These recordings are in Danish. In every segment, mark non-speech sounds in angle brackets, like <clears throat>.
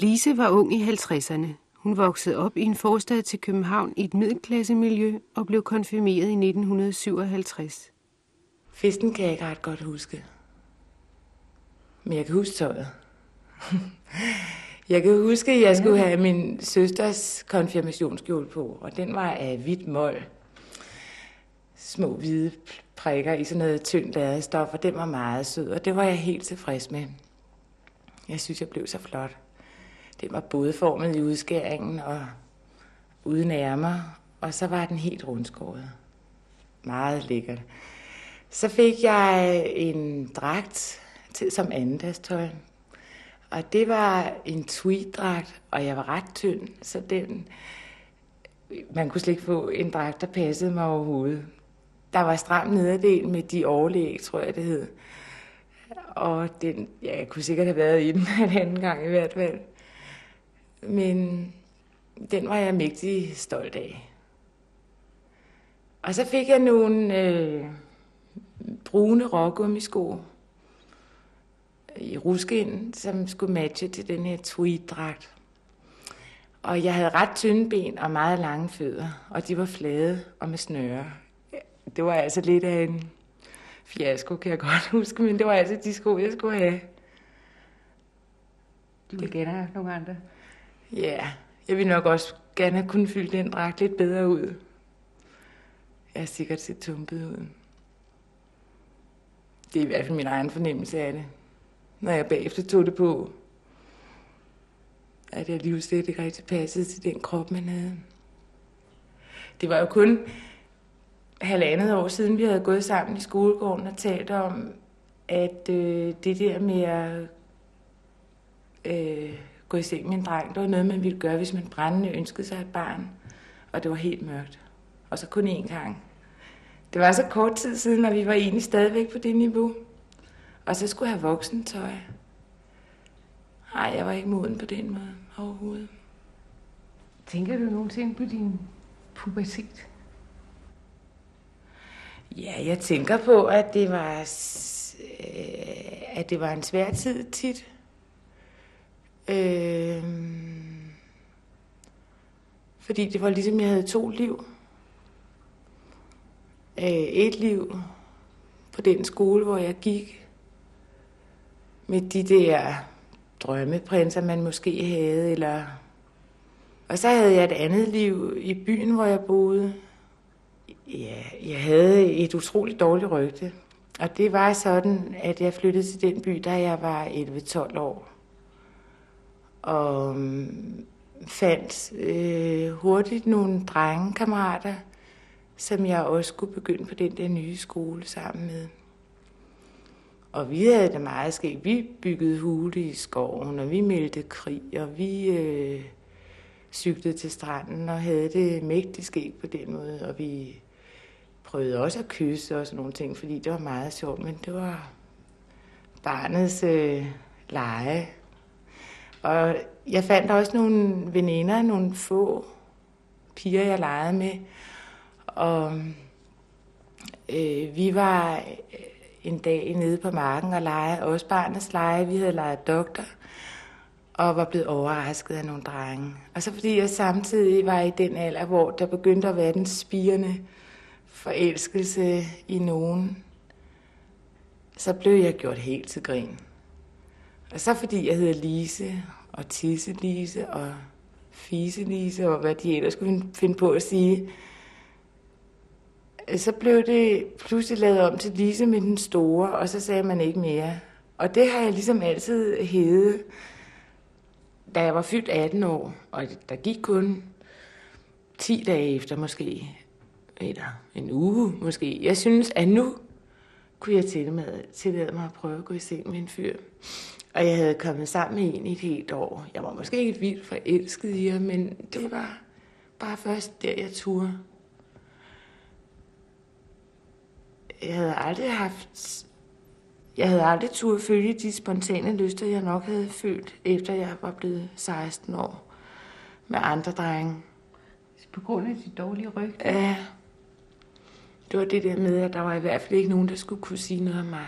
Lise var ung i 50'erne. Hun voksede op i en forstad til København i et middelklassemiljø og blev konfirmeret i 1957. Festen kan jeg ikke ret godt huske. Men jeg kan huske tøjet. <laughs> jeg kan huske, at jeg skulle have min søsters konfirmationskjole på, og den var af hvidt mål. Små hvide prikker i sådan noget tyndt lavet stof, og den var meget sød, og det var jeg helt tilfreds med. Jeg synes, jeg blev så flot. Den var bådformet i udskæringen og uden ærmer, og så var den helt rundskåret. Meget lækkert. Så fik jeg en dragt til, som andendagstøj. Og det var en tweeddragt, og jeg var ret tynd, så den, man kunne slet ikke få en dragt, der passede mig overhovedet. Der var stram nederdel med de overlæg, tror jeg det hed. Og den, ja, jeg kunne sikkert have været i den <laughs> en anden gang i hvert fald. Men den var jeg mægtig stolt af. Og så fik jeg nogle øh, brune rågummisko i ruskin, som skulle matche til den her tweed-dragt. Og jeg havde ret tynde ben og meget lange fødder, og de var flade og med snøre. Det var altså lidt af en fiasko, kan jeg godt <laughs> huske, men det var altså de sko, jeg skulle have. Du vil gerne nogle andre? Ja, jeg vil nok også gerne have kunnet fylde den dragt lidt bedre ud. Jeg er sikkert set tumpet ud. Det er i hvert fald min egen fornemmelse af det. Når jeg bagefter tog det på, at jeg lige slet ikke rigtig passede til den krop, man havde. Det var jo kun halvandet år siden, vi havde gået sammen i skolegården og talt om, at øh, det der med at øh, gå i seng med en dreng, det var noget, man ville gøre, hvis man brændende ønskede sig et barn. Og det var helt mørkt. Og så kun én gang. Det var så kort tid siden, og vi var egentlig stadigvæk på det niveau. Og så skulle jeg have voksentøj. Nej, jeg var ikke moden på den måde overhovedet. Tænker du nogensinde på din pubertet? Ja, jeg tænker på, at det var, at det var en svær tid tit. Øh, fordi det var ligesom, jeg havde to liv. Øh, et liv på den skole, hvor jeg gik. Med de der drømmeprinser, man måske havde. Eller... Og så havde jeg et andet liv i byen, hvor jeg boede. Ja, jeg havde et utroligt dårligt rygte. Og det var sådan, at jeg flyttede til den by, da jeg var 11-12 år og øhm, fandt øh, hurtigt nogle drengekammerater, som jeg også skulle begynde på den der nye skole sammen med. Og vi havde det meget skægt. Vi byggede hule i skoven, og vi meldte krig, og vi øh, cyklede til stranden og havde det mægtigt skægt på den måde. Og vi prøvede også at kysse og sådan nogle ting, fordi det var meget sjovt, men det var barnets øh, lege. Og jeg fandt også nogle veninder, nogle få piger, jeg legede med. Og øh, vi var øh, en dag nede på marken og legede også barnets lege. Vi havde leget doktor og var blevet overrasket af nogle drenge. Og så fordi jeg samtidig var i den alder, hvor der begyndte at være den spirende forelskelse i nogen, så blev jeg gjort helt til grin. Og så fordi jeg hedder Lise, og Tisse Lise, og Fise Lise, og hvad de ellers skulle finde på at sige, øh, så blev det pludselig lavet om til Lise med den store, og så sagde man ikke mere. Og det har jeg ligesom altid hævet, da jeg var fyldt 18 år, og der gik kun 10 dage efter måske, eller en uge måske. Jeg synes, at nu kunne jeg tillade mig at prøve at gå i seng med en fyr. Og jeg havde kommet sammen med en i et helt år. Jeg var måske ikke vildt forelsket i ham, men det var bare først der, jeg turde. Jeg havde aldrig haft... Jeg havde aldrig turde følge de spontane lyster, jeg nok havde følt, efter jeg var blevet 16 år med andre drenge. På grund af de dårlige rygte? Ja. Det var det der med, at der var i hvert fald ikke nogen, der skulle kunne sige noget om mig.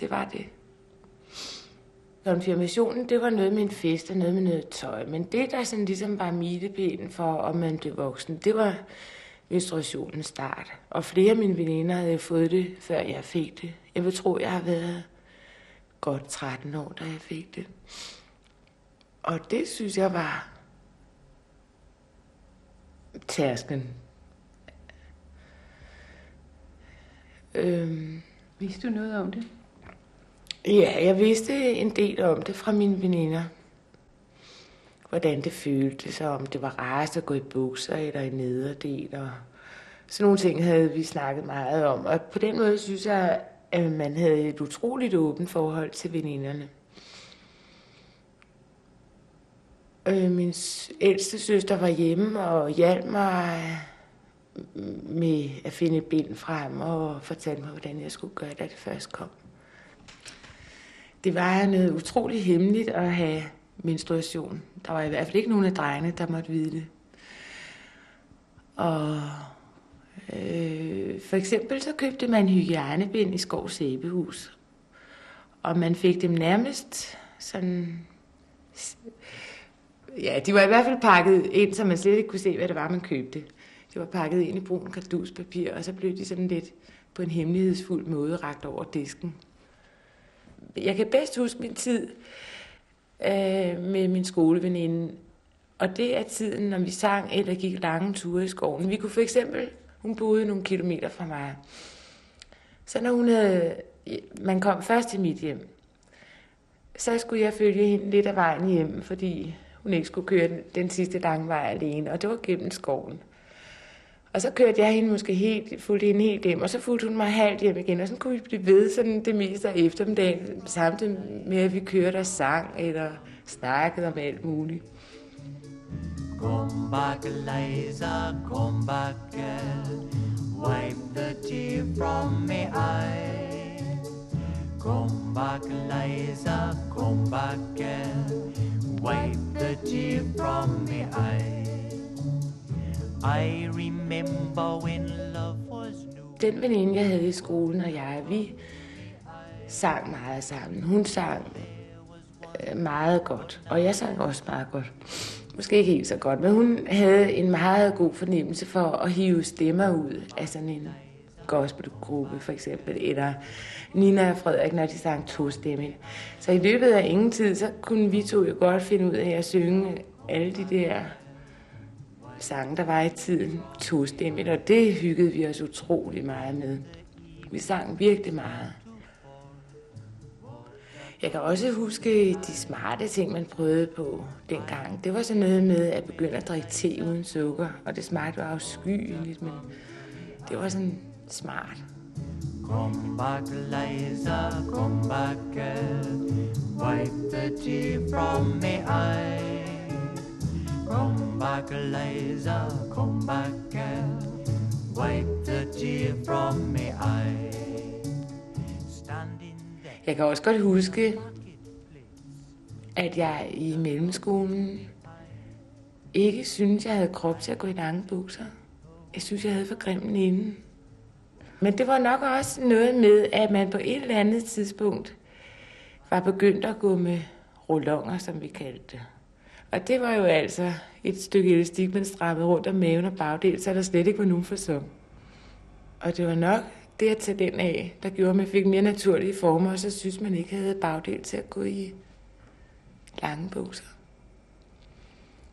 Det var det. Konfirmationen, det var noget med en fest og noget med noget tøj. Men det, der sådan ligesom var milepælen for, om man blev voksen, det var menstruationens start. Og flere af mine veninder havde fået det, før jeg fik det. Jeg vil tro, jeg har været godt 13 år, da jeg fik det. Og det synes jeg var tærsken. Øhm. Vidste du noget om det? Ja, jeg vidste en del om det fra mine veninder. Hvordan det føltes, og om det var rarest at gå i bukser eller i nederdel. Og sådan nogle ting havde vi snakket meget om. Og på den måde synes jeg, at man havde et utroligt åbent forhold til veninderne. Øh, min ældste søster var hjemme og hjalp mig med at finde et ben frem og fortalte mig, hvordan jeg skulle gøre, da det først kom. Det var noget utroligt hemmeligt at have menstruation. Der var i hvert fald ikke nogen af drengene, der måtte vide det. Og øh, for eksempel så købte man hygiejnebind i Skov Sæbehus. Og man fik dem nærmest sådan... Ja, de var i hvert fald pakket ind, så man slet ikke kunne se, hvad det var, man købte det var pakket ind i brun karduspapir, og så blev de sådan lidt på en hemmelighedsfuld måde ragt over disken. Jeg kan bedst huske min tid øh, med min skoleveninde, og det er tiden, når vi sang eller gik lange ture i skoven. Vi kunne for eksempel, hun boede nogle kilometer fra mig, så når hun havde, man kom først til mit hjem, så skulle jeg følge hende lidt af vejen hjem, fordi hun ikke skulle køre den, den sidste lange vej alene, og det var gennem skoven. Og så kørte jeg hende måske helt, fulgte hende helt hjem, og så fulgte hun mig halvt hjem igen, og så kunne vi blive ved sådan det meste af eftermiddagen, samtidig med, at vi kørte og sang, eller snakkede om alt muligt. Come back, Liza, come back, girl. Wipe the tear from my eye. Come back, Liza, come back, girl. Wipe the tear from my eye. I remember when love was new. Den veninde, jeg havde i skolen, og jeg, vi sang meget sammen. Hun sang øh, meget godt, og jeg sang også meget godt. Måske ikke helt så godt, men hun havde en meget god fornemmelse for at hive stemmer ud af sådan en gospelgruppe for eksempel, eller Nina og Frederik, når de sang to stemme. Så i løbet af ingen tid, så kunne vi to jo godt finde ud af at synge alle de der sange, der var i tiden, tostemmigt, og det hyggede vi os utrolig meget med. Vi sang virkelig meget. Jeg kan også huske de smarte ting, man prøvede på dengang. Det var sådan noget med at begynde at drikke te uden sukker, og det smagte jo afskyeligt, men det var sådan smart. Come back, Liza, come back, øh, girl. Wipe the tea from my eye. Come back, Liza, come back, girl. Wipe the tear from me eye. Jeg kan også godt huske, at jeg i mellemskolen ikke synes, jeg havde krop til at gå i lange bukser. Jeg synes, jeg havde for grimmen inden. Men det var nok også noget med, at man på et eller andet tidspunkt var begyndt at gå med rullonger, som vi kaldte det. Og det var jo altså et stykke elastik, man strammede rundt om maven og bagdel, så der slet ikke var nogen fasong. Og det var nok det at tage den af, der gjorde, at man fik mere naturlige former, og så synes man ikke havde bagdel til at gå i lange bukser.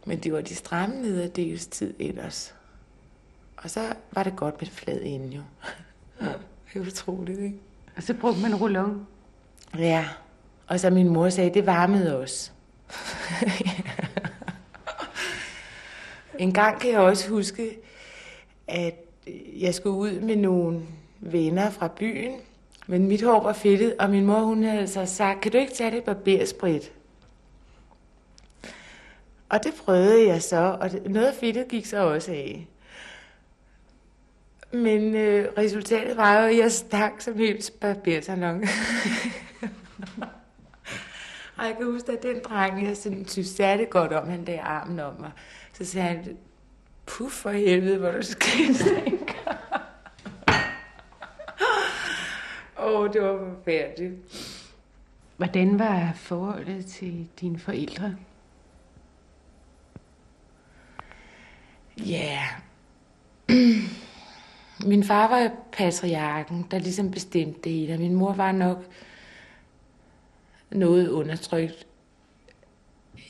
Men det var de stramme nederdels tid ellers. Og så var det godt med flad ende jo. <laughs> det er utroligt, ikke? Og så brugte man rullon? Ja, og så min mor sagde, det varmede os. <laughs> en gang kan jeg også huske, at øh, jeg skulle ud med nogle venner fra byen, men mit hår var fedtet, og min mor hun havde så sagt, kan du ikke tage det barbersprit? Og det prøvede jeg så, og noget af fedtet gik så også af. Men øh, resultatet var jo, at jeg stak som helt barbersalon. <laughs> og jeg kan huske, at den dreng, jeg sådan, synes særligt godt om, han der armen om mig. Så sagde han, puff for helvede, hvor du skændte Åh, oh, det var forfærdeligt. Hvordan var forholdet til dine forældre? Ja, <clears throat> min far var patriarken, der ligesom bestemte det hele, og min mor var nok noget undertrykt.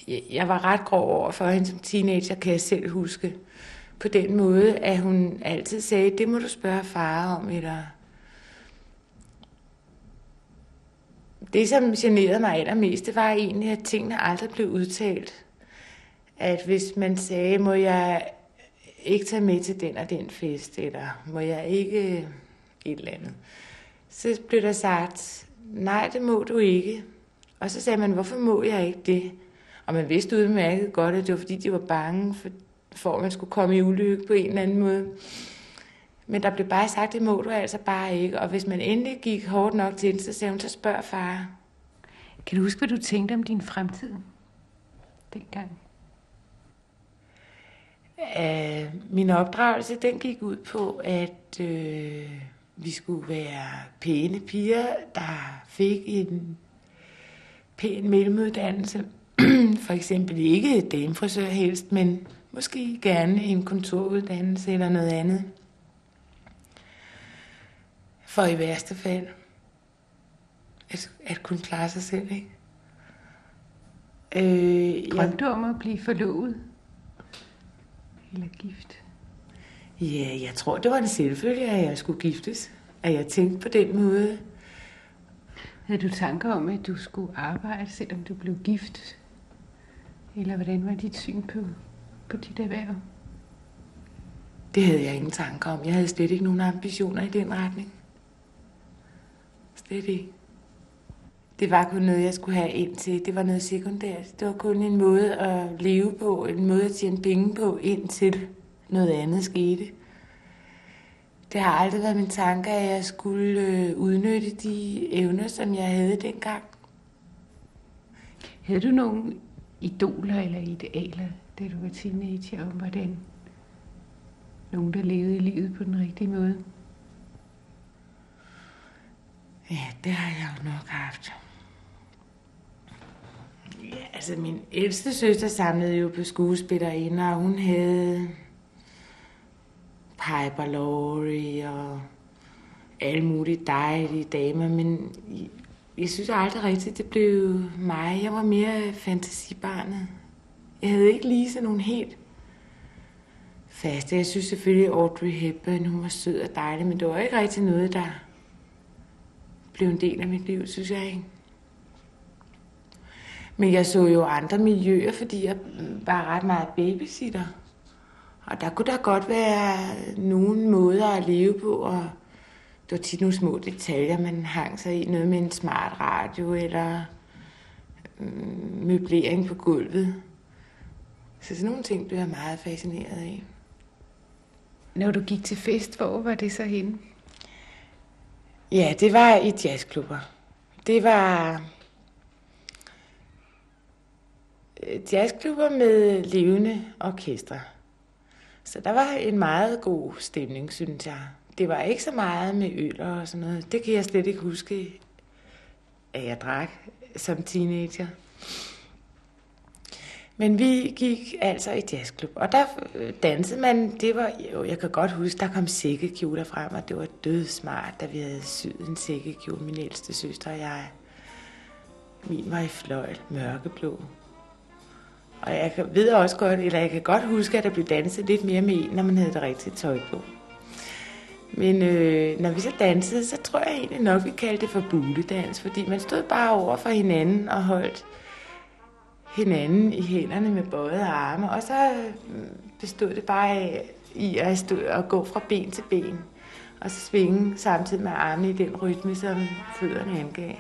Jeg var ret grov over for hende som teenager, kan jeg selv huske. På den måde, at hun altid sagde, det må du spørge far om, eller det, som generede mig allermest, det var egentlig, at tingene aldrig blev udtalt. At hvis man sagde, må jeg ikke tage med til den og den fest, eller må jeg ikke et eller andet, så blev der sagt, nej, det må du ikke. Og så sagde man, hvorfor må jeg ikke det? Og man vidste udmærket godt, at det var fordi, de var bange for, for at man skulle komme i ulykke på en eller anden måde. Men der blev bare sagt, det må du altså bare ikke. Og hvis man endelig gik hårdt nok til det, så sagde hun, så spørg far. Kan du huske, hvad du tænkte om din fremtid dengang? Uh, min opdragelse, den gik ud på, at uh, vi skulle være pæne piger, der fik en pæn mellemuddannelse. <clears throat> For eksempel ikke damefrisør helst, men måske gerne en kontoruddannelse eller noget andet. For i værste fald at, at kunne klare sig selv, ikke? Øh, Drømte du om at blive forlovet? Eller gift? Ja, jeg tror, det var en selvfølge, at jeg skulle giftes. At jeg tænkte på den måde. Havde du tanker om, at du skulle arbejde, selvom du blev gift? Eller hvordan var dit syn på, på dit erhverv? Det havde jeg ingen tanker om. Jeg havde slet ikke nogen ambitioner i den retning. Slet ikke. Det var kun noget, jeg skulle have ind til. Det var noget sekundært. Det var kun en måde at leve på, en måde at tjene penge på, indtil noget andet skete. Det har aldrig været min tanke, at jeg skulle øh, udnytte de evner, som jeg havde dengang. Havde du nogle idoler eller idealer, da du var teenager, om hvordan nogen, der levede livet på den rigtige måde? Ja, det har jeg jo nok haft. Ja, altså min ældste søster samlede jo på skuespillerinder, og hun havde Piper Laurie og alle mulige dejlige damer, men jeg synes aldrig rigtigt, det blev mig. Jeg var mere fantasibarnet. Jeg havde ikke lige sådan nogle helt faste. Jeg synes selvfølgelig, Audrey Hepburn, hun var sød og dejlig, men det var ikke rigtig noget, der blev en del af mit liv, synes jeg ikke. Men jeg så jo andre miljøer, fordi jeg var ret meget babysitter. Og der kunne der godt være nogle måder at leve på, og det var tit nogle små detaljer, man hang sig i. Noget med en smart radio, eller mm, møblering på gulvet. Så sådan nogle ting blev jeg meget fascineret af. Når du gik til fest, hvor var det så henne? Ja, det var i jazzklubber. Det var øh, jazzklubber med levende orkestre. Så der var en meget god stemning, synes jeg. Det var ikke så meget med øl og sådan noget. Det kan jeg slet ikke huske, at jeg drak som teenager. Men vi gik altså i jazzklub, og der øh, dansede man, det var, jo, jeg kan godt huske, der kom sækkekjoler frem, og det var dødsmart, da vi havde syet en sækkekjole, min ældste søster og jeg. Min var i fløjl, mørkeblå. Og jeg ved også godt, eller jeg kan godt huske, at der blev danset lidt mere med en, når man havde det rigtige tøj på. Men øh, når vi så dansede, så tror jeg egentlig nok, vi kaldte det for buledans, fordi man stod bare over for hinanden og holdt hinanden i hænderne med bøjede arme, og så øh, bestod det bare af, i at, stå, at gå fra ben til ben, og så svinge samtidig med armene i den rytme, som fødderne angav.